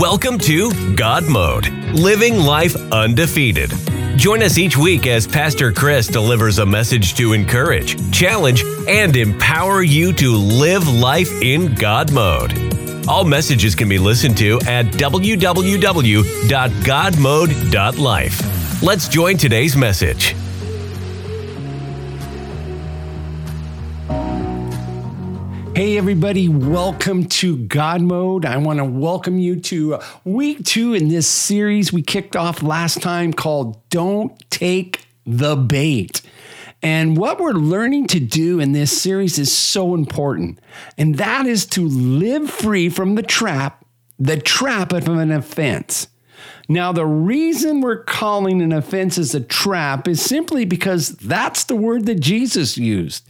Welcome to God Mode, living life undefeated. Join us each week as Pastor Chris delivers a message to encourage, challenge, and empower you to live life in God Mode. All messages can be listened to at www.godmode.life. Let's join today's message. Hey, everybody, welcome to God Mode. I want to welcome you to week two in this series we kicked off last time called Don't Take the Bait. And what we're learning to do in this series is so important, and that is to live free from the trap, the trap of an offense. Now, the reason we're calling an offense as a trap is simply because that's the word that Jesus used.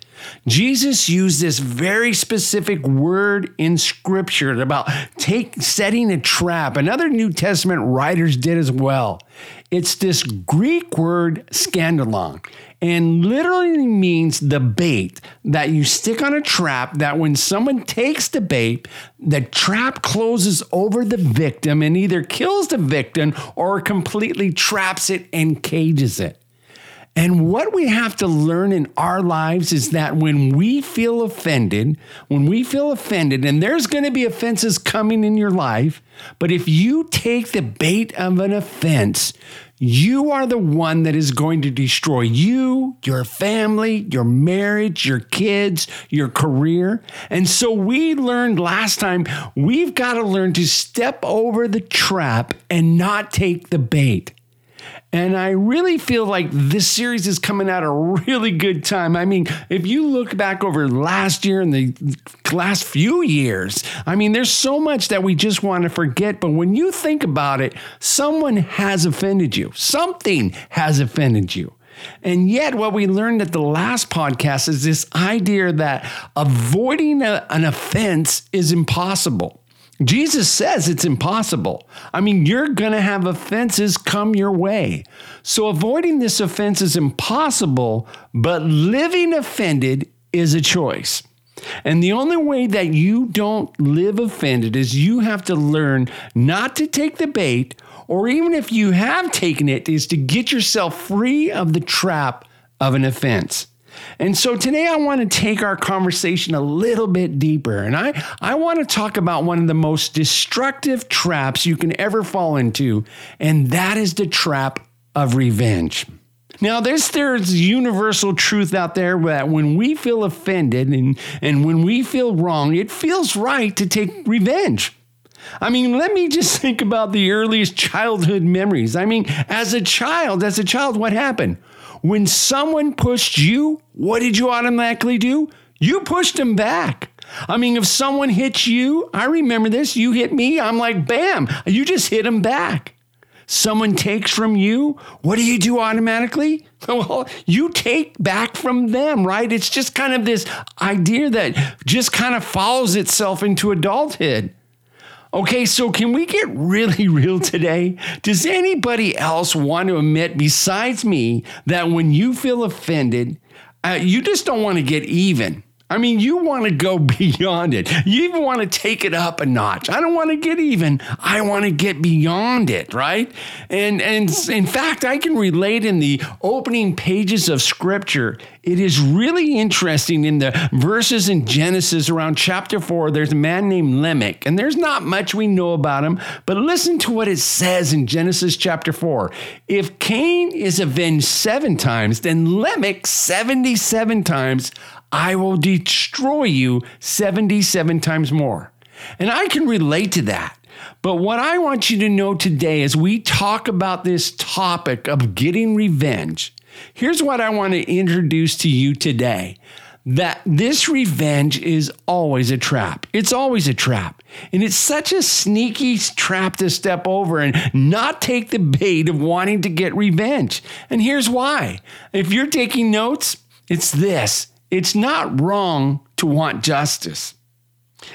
Jesus used this very specific word in scripture about take setting a trap, and other New Testament writers did as well. It's this Greek word scandalon and literally means the bait that you stick on a trap that when someone takes the bait, the trap closes over the victim and either kills the victim or completely traps it and cages it. And what we have to learn in our lives is that when we feel offended, when we feel offended, and there's going to be offenses coming in your life, but if you take the bait of an offense, you are the one that is going to destroy you, your family, your marriage, your kids, your career. And so we learned last time we've got to learn to step over the trap and not take the bait. And I really feel like this series is coming at a really good time. I mean, if you look back over last year and the last few years, I mean, there's so much that we just want to forget. But when you think about it, someone has offended you, something has offended you. And yet, what we learned at the last podcast is this idea that avoiding a, an offense is impossible. Jesus says it's impossible. I mean, you're going to have offenses come your way. So avoiding this offense is impossible, but living offended is a choice. And the only way that you don't live offended is you have to learn not to take the bait, or even if you have taken it, is to get yourself free of the trap of an offense. And so today I want to take our conversation a little bit deeper. And I, I want to talk about one of the most destructive traps you can ever fall into, and that is the trap of revenge. Now, there's there's universal truth out there that when we feel offended and, and when we feel wrong, it feels right to take revenge. I mean, let me just think about the earliest childhood memories. I mean, as a child, as a child, what happened? When someone pushed you, what did you automatically do? You pushed them back. I mean, if someone hits you, I remember this, you hit me, I'm like, bam, you just hit them back. Someone takes from you, what do you do automatically? Well, you take back from them, right? It's just kind of this idea that just kind of follows itself into adulthood. Okay, so can we get really real today? Does anybody else want to admit, besides me, that when you feel offended, uh, you just don't want to get even? I mean, you want to go beyond it. You even want to take it up a notch. I don't want to get even. I want to get beyond it, right? And and in fact, I can relate in the opening pages of scripture. It is really interesting in the verses in Genesis around chapter 4. There's a man named Lamech, and there's not much we know about him, but listen to what it says in Genesis chapter 4. If Cain is avenged 7 times, then Lamech 77 times I will destroy you 77 times more. And I can relate to that. But what I want you to know today as we talk about this topic of getting revenge, here's what I want to introduce to you today that this revenge is always a trap. It's always a trap. And it's such a sneaky trap to step over and not take the bait of wanting to get revenge. And here's why. If you're taking notes, it's this it's not wrong to want justice.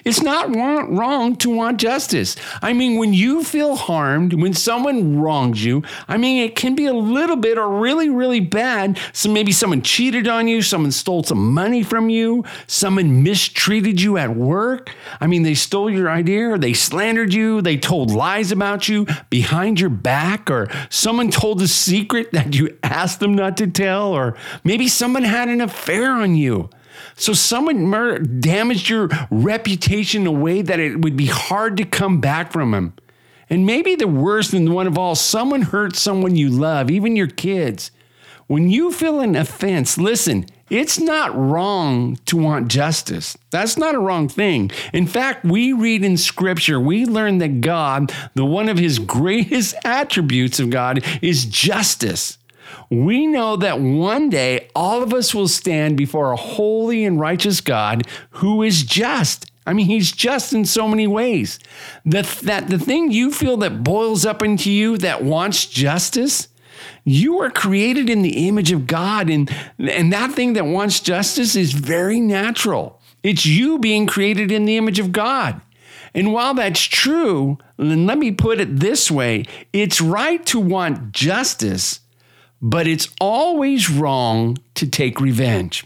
It's not wrong to want justice. I mean, when you feel harmed, when someone wrongs you, I mean, it can be a little bit or really, really bad. So maybe someone cheated on you, someone stole some money from you, someone mistreated you at work. I mean, they stole your idea, or they slandered you, they told lies about you behind your back, or someone told a secret that you asked them not to tell, or maybe someone had an affair on you. So someone damaged your reputation in a way that it would be hard to come back from him. And maybe the worst and one of all, someone hurt someone you love, even your kids. When you feel an offense, listen, it's not wrong to want justice. That's not a wrong thing. In fact, we read in scripture, we learn that God, the one of his greatest attributes of God, is justice we know that one day all of us will stand before a holy and righteous God who is just. I mean, he's just in so many ways. The, that the thing you feel that boils up into you that wants justice, you are created in the image of God, and, and that thing that wants justice is very natural. It's you being created in the image of God. And while that's true, let me put it this way it's right to want justice but it's always wrong to take revenge.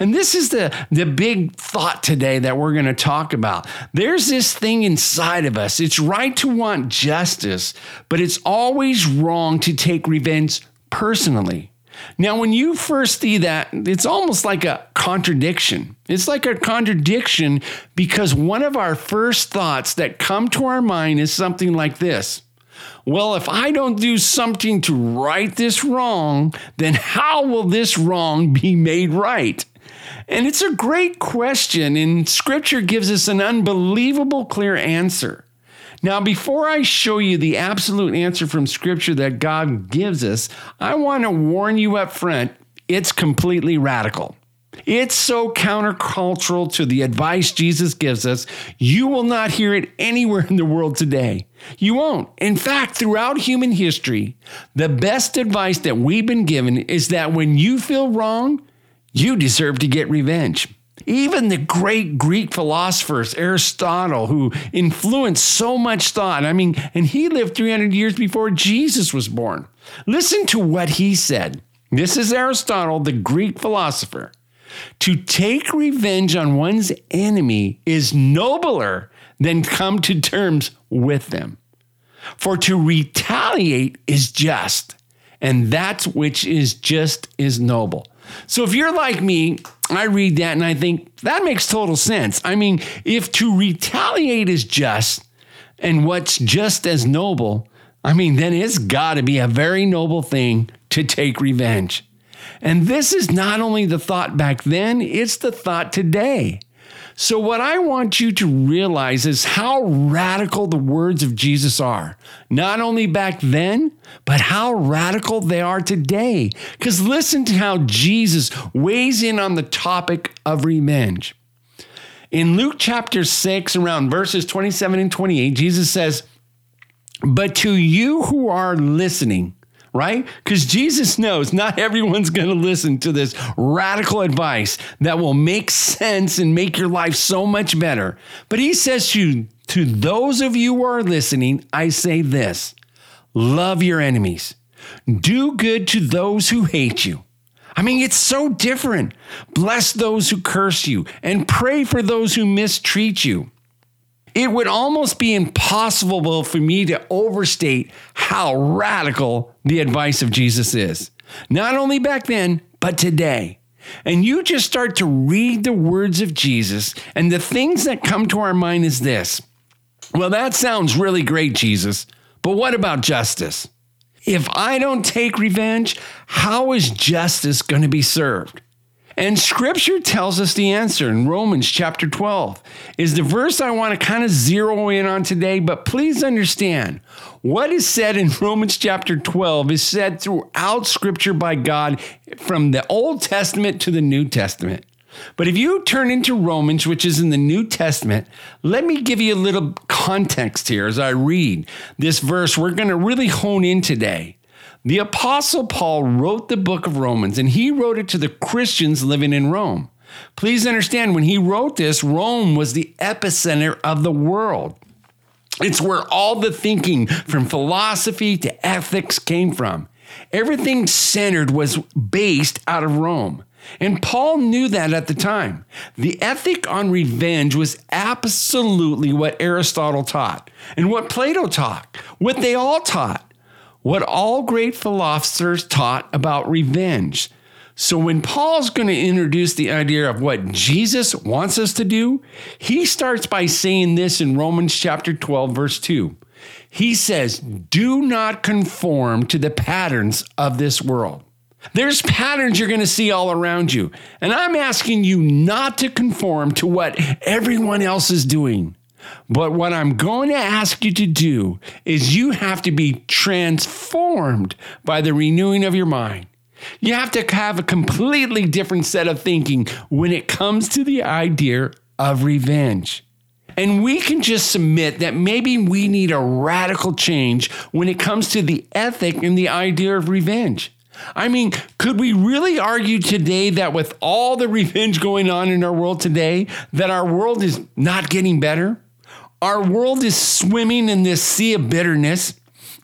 And this is the, the big thought today that we're going to talk about. There's this thing inside of us. It's right to want justice, but it's always wrong to take revenge personally. Now, when you first see that, it's almost like a contradiction. It's like a contradiction because one of our first thoughts that come to our mind is something like this well, if I don't do something to right this wrong, then how will this wrong be made right? And it's a great question, and scripture gives us an unbelievable clear answer. Now, before I show you the absolute answer from scripture that God gives us, I want to warn you up front it's completely radical. It's so countercultural to the advice Jesus gives us, you will not hear it anywhere in the world today. You won't. In fact, throughout human history, the best advice that we've been given is that when you feel wrong, you deserve to get revenge. Even the great Greek philosophers, Aristotle, who influenced so much thought, I mean, and he lived 300 years before Jesus was born. Listen to what he said. This is Aristotle, the Greek philosopher. To take revenge on one's enemy is nobler than come to terms with them. For to retaliate is just, and that which is just is noble. So if you're like me, I read that and I think that makes total sense. I mean, if to retaliate is just and what's just as noble, I mean, then it's got to be a very noble thing to take revenge. And this is not only the thought back then, it's the thought today. So, what I want you to realize is how radical the words of Jesus are, not only back then, but how radical they are today. Because listen to how Jesus weighs in on the topic of revenge. In Luke chapter 6, around verses 27 and 28, Jesus says, But to you who are listening, right? Because Jesus knows not everyone's going to listen to this radical advice that will make sense and make your life so much better. But he says to, to those of you who are listening, I say this love your enemies, do good to those who hate you. I mean, it's so different. Bless those who curse you and pray for those who mistreat you. It would almost be impossible for me to overstate how radical the advice of Jesus is. Not only back then, but today. And you just start to read the words of Jesus, and the things that come to our mind is this Well, that sounds really great, Jesus, but what about justice? If I don't take revenge, how is justice going to be served? And scripture tells us the answer in Romans chapter 12 is the verse I want to kind of zero in on today, but please understand what is said in Romans chapter 12 is said throughout scripture by God from the Old Testament to the New Testament. But if you turn into Romans, which is in the New Testament, let me give you a little context here as I read this verse. We're going to really hone in today. The Apostle Paul wrote the book of Romans, and he wrote it to the Christians living in Rome. Please understand, when he wrote this, Rome was the epicenter of the world. It's where all the thinking from philosophy to ethics came from. Everything centered was based out of Rome. And Paul knew that at the time. The ethic on revenge was absolutely what Aristotle taught and what Plato taught, what they all taught, what all great philosophers taught about revenge. So when Paul's going to introduce the idea of what Jesus wants us to do, he starts by saying this in Romans chapter 12, verse 2. He says, Do not conform to the patterns of this world. There's patterns you're going to see all around you. And I'm asking you not to conform to what everyone else is doing. But what I'm going to ask you to do is you have to be transformed by the renewing of your mind. You have to have a completely different set of thinking when it comes to the idea of revenge. And we can just submit that maybe we need a radical change when it comes to the ethic and the idea of revenge. I mean, could we really argue today that with all the revenge going on in our world today, that our world is not getting better? Our world is swimming in this sea of bitterness.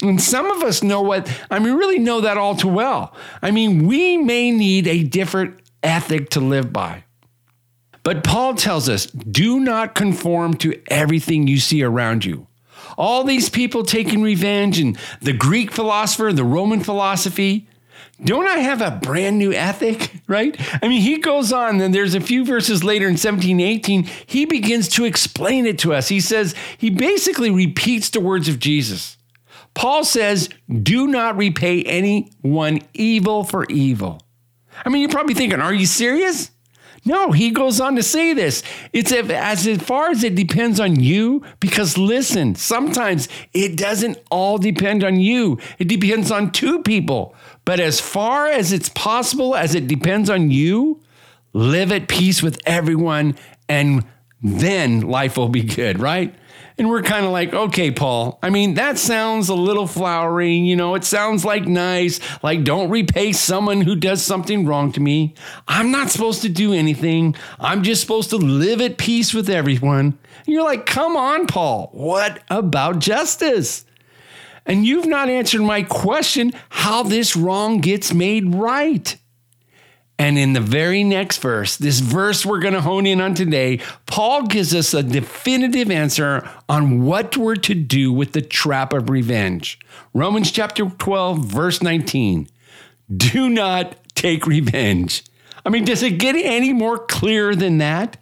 And some of us know what, I mean, really know that all too well. I mean, we may need a different ethic to live by. But Paul tells us do not conform to everything you see around you. All these people taking revenge and the Greek philosopher, the Roman philosophy, don't I have a brand new ethic? Right? I mean, he goes on, then there's a few verses later in 17, 18, he begins to explain it to us. He says, he basically repeats the words of Jesus. Paul says, do not repay anyone evil for evil. I mean, you're probably thinking, are you serious? No, he goes on to say this. It's as far as it depends on you, because listen, sometimes it doesn't all depend on you. It depends on two people. But as far as it's possible, as it depends on you, live at peace with everyone, and then life will be good, right? And we're kind of like, okay, Paul, I mean, that sounds a little flowery. You know, it sounds like nice, like don't repay someone who does something wrong to me. I'm not supposed to do anything. I'm just supposed to live at peace with everyone. And you're like, come on, Paul, what about justice? And you've not answered my question how this wrong gets made right. And in the very next verse, this verse we're going to hone in on today, Paul gives us a definitive answer on what we're to do with the trap of revenge. Romans chapter 12, verse 19. Do not take revenge. I mean, does it get any more clear than that?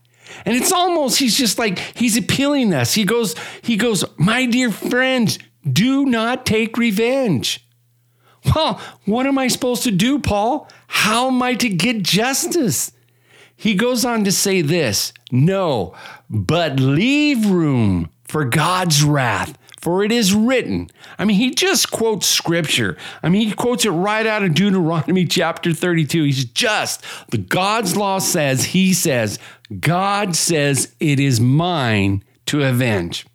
And it's almost, he's just like, he's appealing us. He goes, he goes, my dear friends, do not take revenge. Well, what am I supposed to do, Paul? How am I to get justice? He goes on to say this No, but leave room for God's wrath, for it is written. I mean, he just quotes scripture. I mean, he quotes it right out of Deuteronomy chapter 32. He's just, the God's law says, he says, God says, it is mine to avenge.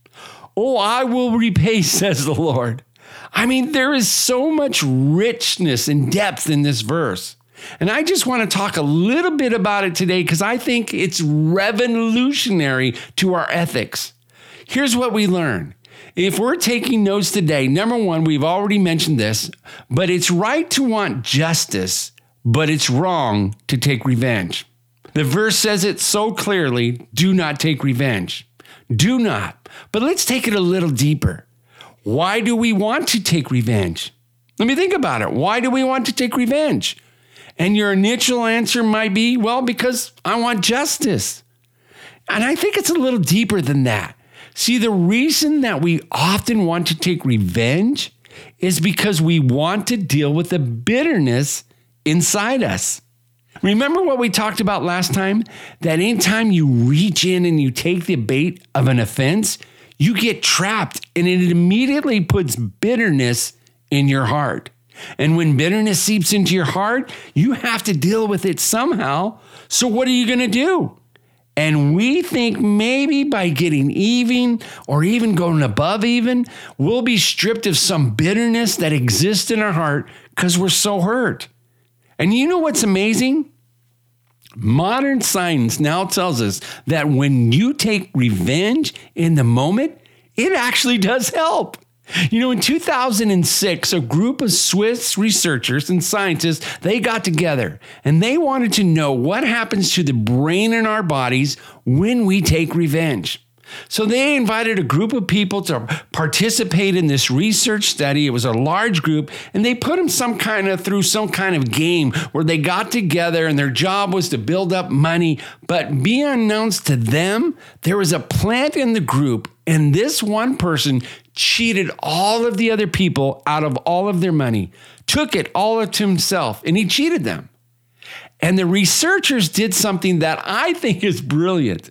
Oh, I will repay, says the Lord. I mean, there is so much richness and depth in this verse. And I just want to talk a little bit about it today because I think it's revolutionary to our ethics. Here's what we learn. If we're taking notes today, number one, we've already mentioned this, but it's right to want justice, but it's wrong to take revenge. The verse says it so clearly do not take revenge. Do not. But let's take it a little deeper. Why do we want to take revenge? Let me think about it. Why do we want to take revenge? And your initial answer might be, well, because I want justice. And I think it's a little deeper than that. See, the reason that we often want to take revenge is because we want to deal with the bitterness inside us. Remember what we talked about last time? That anytime you reach in and you take the bait of an offense, you get trapped and it immediately puts bitterness in your heart. And when bitterness seeps into your heart, you have to deal with it somehow. So, what are you going to do? And we think maybe by getting even or even going above even, we'll be stripped of some bitterness that exists in our heart because we're so hurt. And you know what's amazing? Modern science now tells us that when you take revenge in the moment, it actually does help. You know, in 2006, a group of Swiss researchers and scientists, they got together and they wanted to know what happens to the brain in our bodies when we take revenge. So they invited a group of people to participate in this research study. It was a large group, and they put them some kind of through some kind of game where they got together and their job was to build up money. But be announced to them, there was a plant in the group, and this one person cheated all of the other people out of all of their money, took it all to himself, and he cheated them. And the researchers did something that I think is brilliant.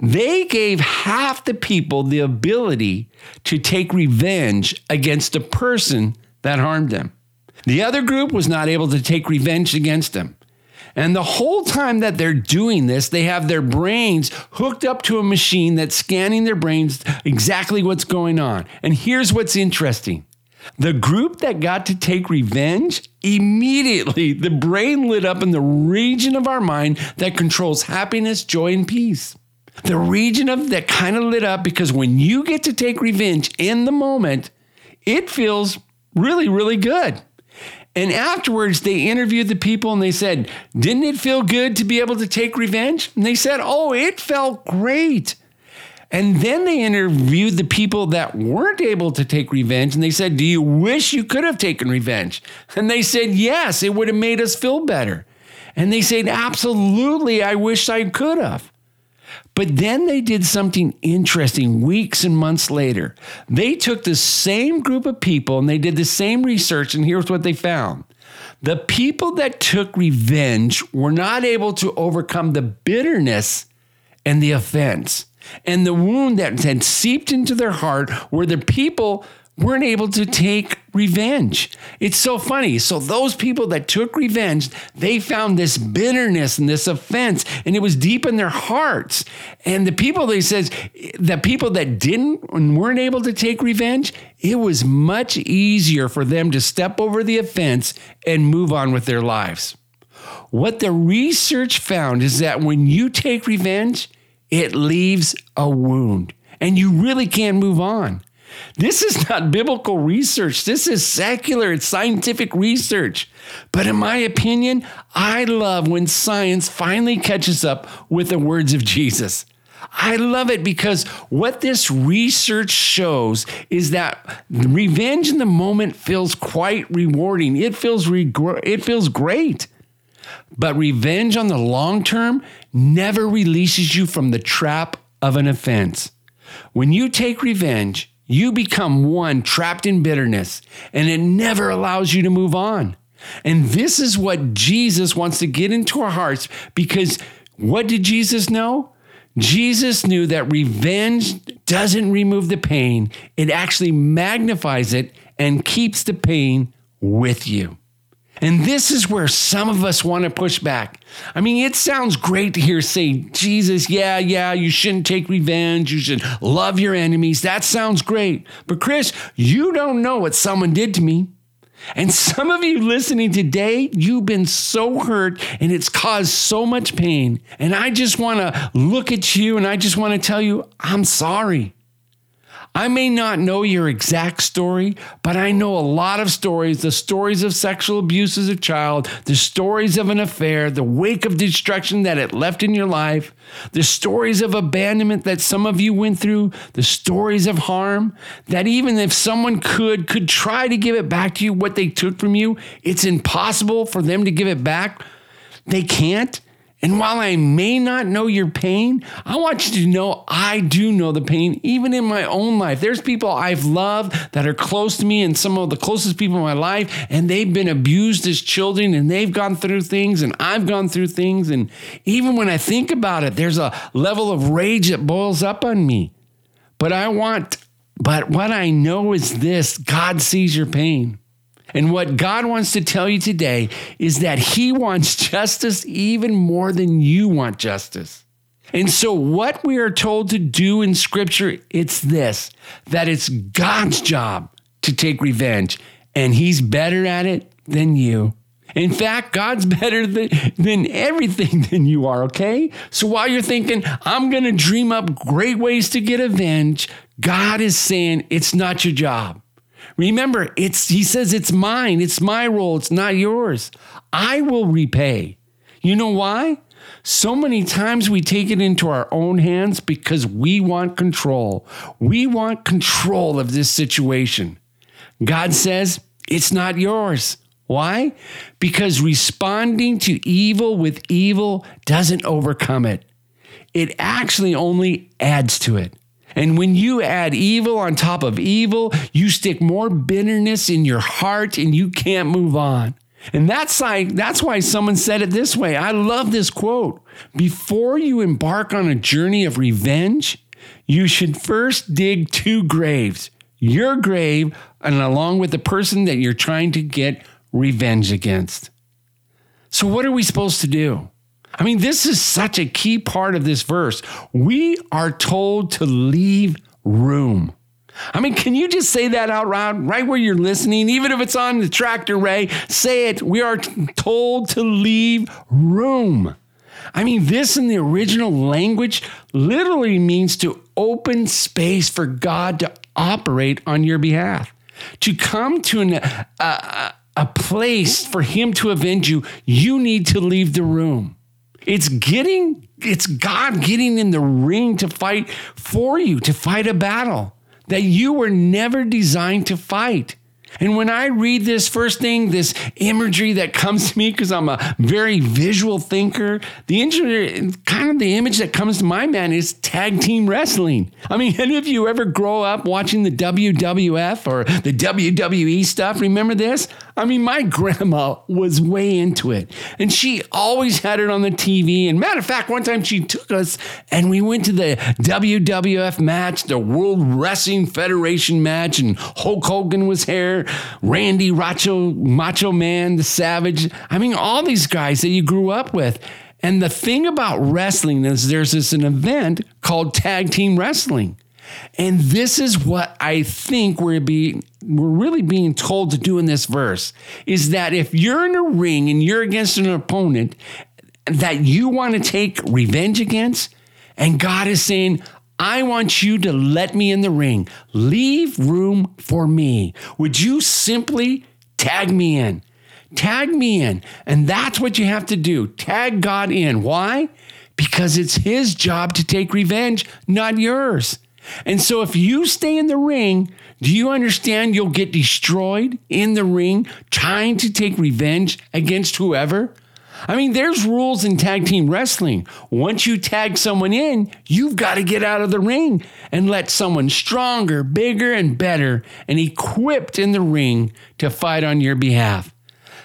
They gave half the people the ability to take revenge against a person that harmed them. The other group was not able to take revenge against them. And the whole time that they're doing this, they have their brains hooked up to a machine that's scanning their brains exactly what's going on. And here's what's interesting the group that got to take revenge, immediately the brain lit up in the region of our mind that controls happiness, joy, and peace. The region of that kind of lit up because when you get to take revenge in the moment, it feels really, really good. And afterwards, they interviewed the people and they said, Didn't it feel good to be able to take revenge? And they said, Oh, it felt great. And then they interviewed the people that weren't able to take revenge and they said, Do you wish you could have taken revenge? And they said, Yes, it would have made us feel better. And they said, Absolutely, I wish I could have. But then they did something interesting weeks and months later. They took the same group of people and they did the same research, and here's what they found. The people that took revenge were not able to overcome the bitterness and the offense and the wound that had seeped into their heart were the people weren't able to take revenge. It's so funny. So those people that took revenge, they found this bitterness and this offense, and it was deep in their hearts. And the people they says the people that didn't and weren't able to take revenge, it was much easier for them to step over the offense and move on with their lives. What the research found is that when you take revenge, it leaves a wound and you really can't move on. This is not biblical research. This is secular, it's scientific research. But in my opinion, I love when science finally catches up with the words of Jesus. I love it because what this research shows is that revenge in the moment feels quite rewarding. It feels it feels great. But revenge on the long term never releases you from the trap of an offense. When you take revenge, you become one trapped in bitterness, and it never allows you to move on. And this is what Jesus wants to get into our hearts because what did Jesus know? Jesus knew that revenge doesn't remove the pain, it actually magnifies it and keeps the pain with you. And this is where some of us want to push back. I mean, it sounds great to hear say, Jesus, yeah, yeah, you shouldn't take revenge. You should love your enemies. That sounds great. But Chris, you don't know what someone did to me. And some of you listening today, you've been so hurt and it's caused so much pain. And I just want to look at you and I just want to tell you, I'm sorry. I may not know your exact story, but I know a lot of stories the stories of sexual abuse as a child, the stories of an affair, the wake of destruction that it left in your life, the stories of abandonment that some of you went through, the stories of harm that even if someone could could try to give it back to you what they took from you, it's impossible for them to give it back. They can't. And while I may not know your pain, I want you to know I do know the pain, even in my own life. There's people I've loved that are close to me and some of the closest people in my life, and they've been abused as children and they've gone through things and I've gone through things. And even when I think about it, there's a level of rage that boils up on me. But I want, but what I know is this God sees your pain. And what God wants to tell you today is that He wants justice even more than you want justice. And so, what we are told to do in Scripture, it's this that it's God's job to take revenge, and He's better at it than you. In fact, God's better than, than everything than you are, okay? So while you're thinking, I'm going to dream up great ways to get revenge, God is saying it's not your job. Remember, it's he says it's mine, it's my role, it's not yours. I will repay. You know why? So many times we take it into our own hands because we want control. We want control of this situation. God says it's not yours. Why? Because responding to evil with evil doesn't overcome it. It actually only adds to it. And when you add evil on top of evil, you stick more bitterness in your heart and you can't move on. And that's like that's why someone said it this way. I love this quote. Before you embark on a journey of revenge, you should first dig two graves. Your grave and along with the person that you're trying to get revenge against. So, what are we supposed to do? I mean, this is such a key part of this verse. We are told to leave room. I mean, can you just say that out loud right where you're listening? Even if it's on the tractor, Ray, say it. We are told to leave room. I mean, this in the original language literally means to open space for God to operate on your behalf, to come to an, uh, a place for him to avenge you, you need to leave the room. It's getting, it's God getting in the ring to fight for you, to fight a battle that you were never designed to fight. And when I read this first thing, this imagery that comes to me, because I'm a very visual thinker, the imagery, kind of the image that comes to my mind is tag team wrestling. I mean, any of you ever grow up watching the WWF or the WWE stuff? Remember this? I mean, my grandma was way into it, and she always had it on the TV. And matter of fact, one time she took us and we went to the WWF match, the World Wrestling Federation match, and Hulk Hogan was here, Randy Macho, Macho Man, the Savage. I mean, all these guys that you grew up with. And the thing about wrestling is there's this an event called tag team wrestling. And this is what I think we're being we're really being told to do in this verse is that if you're in a ring and you're against an opponent that you want to take revenge against, and God is saying, I want you to let me in the ring. Leave room for me. Would you simply tag me in? Tag me in. And that's what you have to do. Tag God in. Why? Because it's his job to take revenge, not yours. And so if you stay in the ring, do you understand you'll get destroyed in the ring trying to take revenge against whoever? I mean, there's rules in tag team wrestling. Once you tag someone in, you've got to get out of the ring and let someone stronger, bigger, and better and equipped in the ring to fight on your behalf.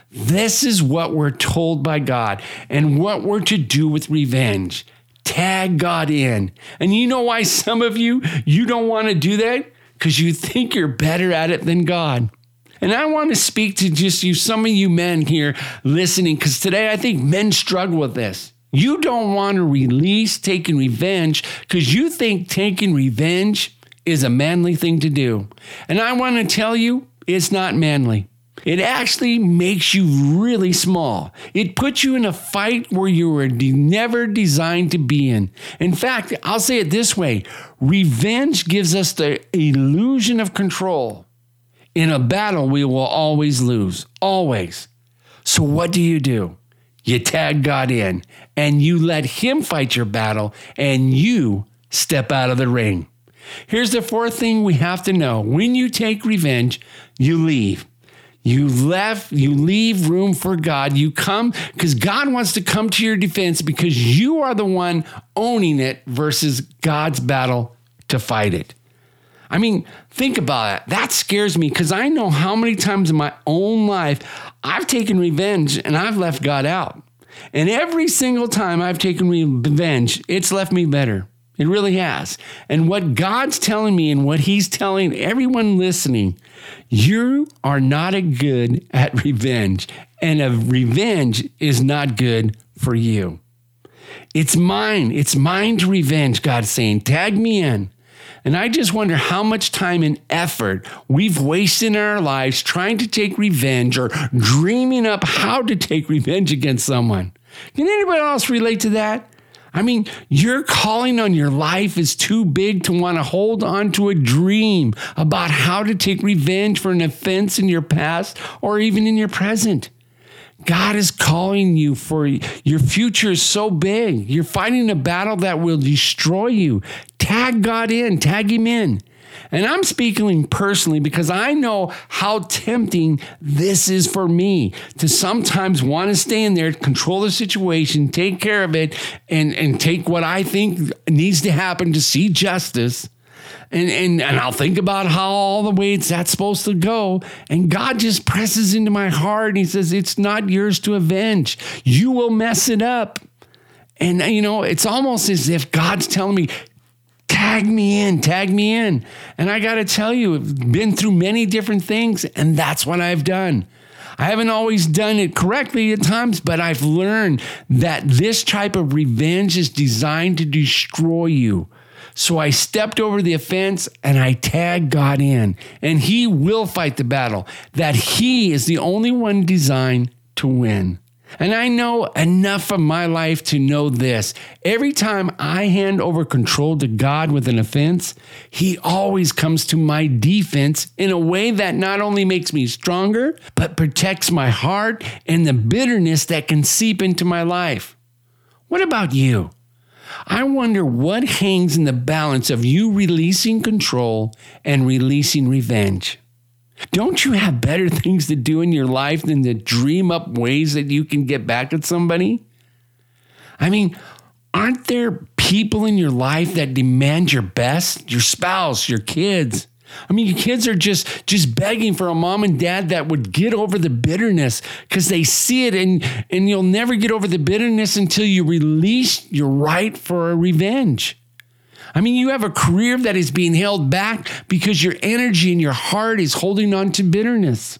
This is what we're told by God and what we're to do with revenge. Tag God in. And you know why some of you, you don't want to do that? Because you think you're better at it than God. And I want to speak to just you, some of you men here listening, because today I think men struggle with this. You don't want to release taking revenge because you think taking revenge is a manly thing to do. And I want to tell you, it's not manly. It actually makes you really small. It puts you in a fight where you were never designed to be in. In fact, I'll say it this way revenge gives us the illusion of control. In a battle, we will always lose, always. So, what do you do? You tag God in and you let Him fight your battle and you step out of the ring. Here's the fourth thing we have to know when you take revenge, you leave. You left, you leave room for God. You come because God wants to come to your defense because you are the one owning it versus God's battle to fight it. I mean, think about it. That scares me because I know how many times in my own life I've taken revenge and I've left God out. And every single time I've taken revenge, it's left me better. It really has. And what God's telling me and what He's telling everyone listening, you are not a good at revenge. And a revenge is not good for you. It's mine. It's mine to revenge, God's saying. Tag me in. And I just wonder how much time and effort we've wasted in our lives trying to take revenge or dreaming up how to take revenge against someone. Can anybody else relate to that? I mean, your calling on your life is too big to want to hold on to a dream about how to take revenge for an offense in your past or even in your present. God is calling you for your future is so big. You're fighting a battle that will destroy you. Tag God in, tag Him in. And I'm speaking personally because I know how tempting this is for me to sometimes want to stay in there, control the situation, take care of it, and, and take what I think needs to happen to see justice. And, and, and I'll think about how all the ways that's supposed to go. And God just presses into my heart and He says, It's not yours to avenge. You will mess it up. And, you know, it's almost as if God's telling me, tag me in, tag me in. And I got to tell you, I've been through many different things, and that's what I've done. I haven't always done it correctly at times, but I've learned that this type of revenge is designed to destroy you. So I stepped over the offense and I tagged God in, and He will fight the battle, that He is the only one designed to win. And I know enough of my life to know this. Every time I hand over control to God with an offense, He always comes to my defense in a way that not only makes me stronger, but protects my heart and the bitterness that can seep into my life. What about you? I wonder what hangs in the balance of you releasing control and releasing revenge. Don't you have better things to do in your life than to dream up ways that you can get back at somebody? I mean, aren't there people in your life that demand your best? Your spouse, your kids. I mean, your kids are just just begging for a mom and dad that would get over the bitterness because they see it, and and you'll never get over the bitterness until you release your right for a revenge. I mean, you have a career that is being held back because your energy and your heart is holding on to bitterness.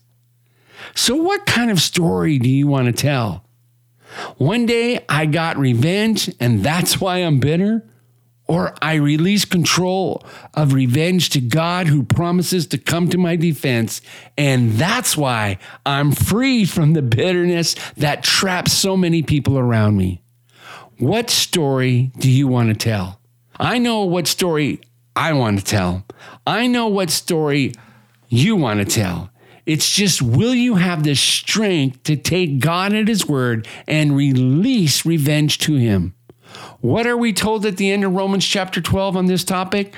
So, what kind of story do you want to tell? One day I got revenge and that's why I'm bitter? Or I release control of revenge to God who promises to come to my defense, and that's why I'm free from the bitterness that traps so many people around me. What story do you want to tell? I know what story I want to tell. I know what story you want to tell. It's just, will you have the strength to take God at His word and release revenge to Him? What are we told at the end of Romans chapter 12 on this topic?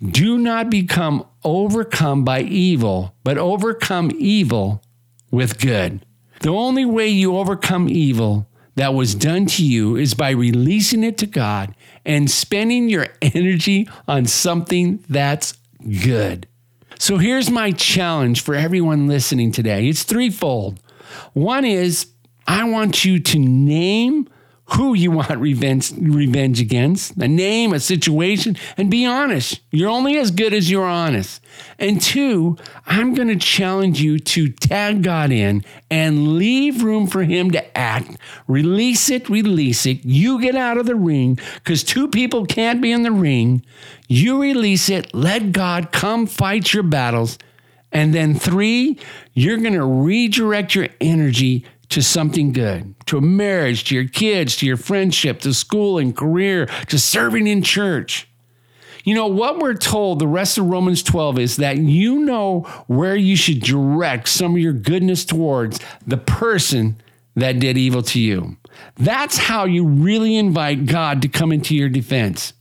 Do not become overcome by evil, but overcome evil with good. The only way you overcome evil that was done to you is by releasing it to God and spending your energy on something that's good. So here's my challenge for everyone listening today it's threefold. One is I want you to name who you want revenge, revenge against, a name, a situation, and be honest. You're only as good as you're honest. And two, I'm going to challenge you to tag God in and leave room for Him to act. Release it, release it. You get out of the ring because two people can't be in the ring. You release it, let God come fight your battles. And then three, you're going to redirect your energy to something good, to a marriage, to your kids, to your friendship, to school and career, to serving in church. You know, what we're told the rest of Romans 12 is that you know where you should direct some of your goodness towards the person that did evil to you. That's how you really invite God to come into your defense.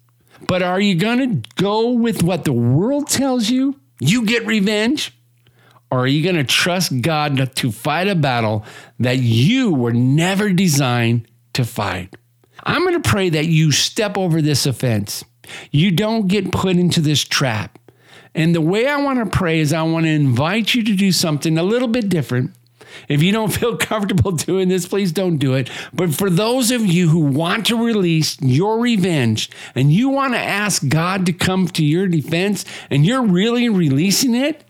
But are you going to go with what the world tells you? You get revenge? Or are you going to trust God to fight a battle that you were never designed to fight? I'm going to pray that you step over this offense. You don't get put into this trap. And the way I want to pray is I want to invite you to do something a little bit different. If you don't feel comfortable doing this, please don't do it. But for those of you who want to release your revenge and you want to ask God to come to your defense and you're really releasing it,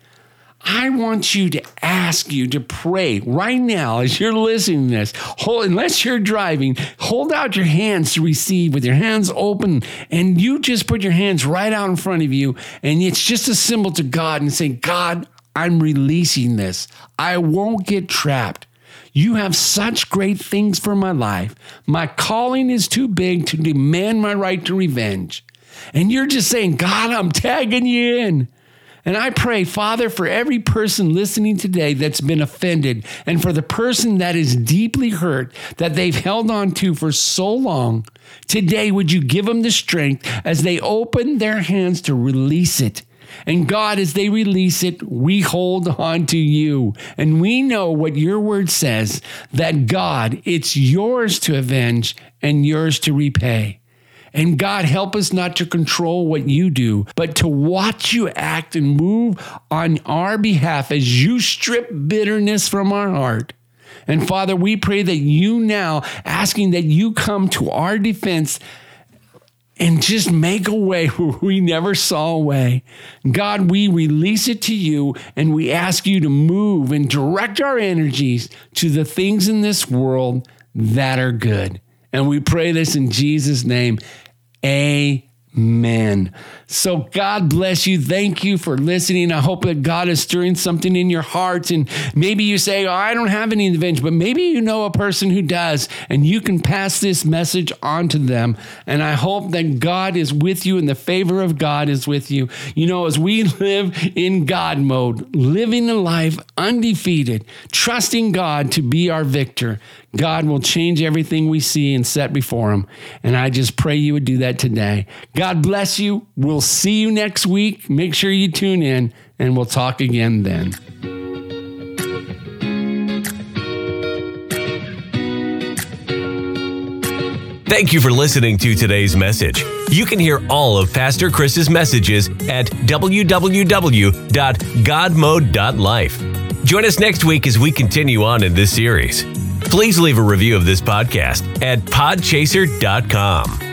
I want you to ask you to pray right now as you're listening to this. Hold, unless you're driving, hold out your hands to receive with your hands open, and you just put your hands right out in front of you, and it's just a symbol to God and say, God, I'm releasing this. I won't get trapped. You have such great things for my life. My calling is too big to demand my right to revenge. And you're just saying, God, I'm tagging you in. And I pray, Father, for every person listening today that's been offended and for the person that is deeply hurt that they've held on to for so long, today would you give them the strength as they open their hands to release it. And God, as they release it, we hold on to you. And we know what your word says that God, it's yours to avenge and yours to repay. And God, help us not to control what you do, but to watch you act and move on our behalf as you strip bitterness from our heart. And Father, we pray that you now, asking that you come to our defense and just make a way where we never saw a way. God, we release it to you and we ask you to move and direct our energies to the things in this world that are good. And we pray this in Jesus' name. Amen. So God bless you. Thank you for listening. I hope that God is stirring something in your heart. And maybe you say, oh, I don't have any invention, but maybe you know a person who does, and you can pass this message on to them. And I hope that God is with you and the favor of God is with you. You know, as we live in God mode, living a life undefeated, trusting God to be our victor, God will change everything we see and set before Him. And I just pray you would do that today. God bless you. We'll see you next week. Make sure you tune in, and we'll talk again then. Thank you for listening to today's message. You can hear all of Pastor Chris's messages at www.godmode.life. Join us next week as we continue on in this series. Please leave a review of this podcast at podchaser.com.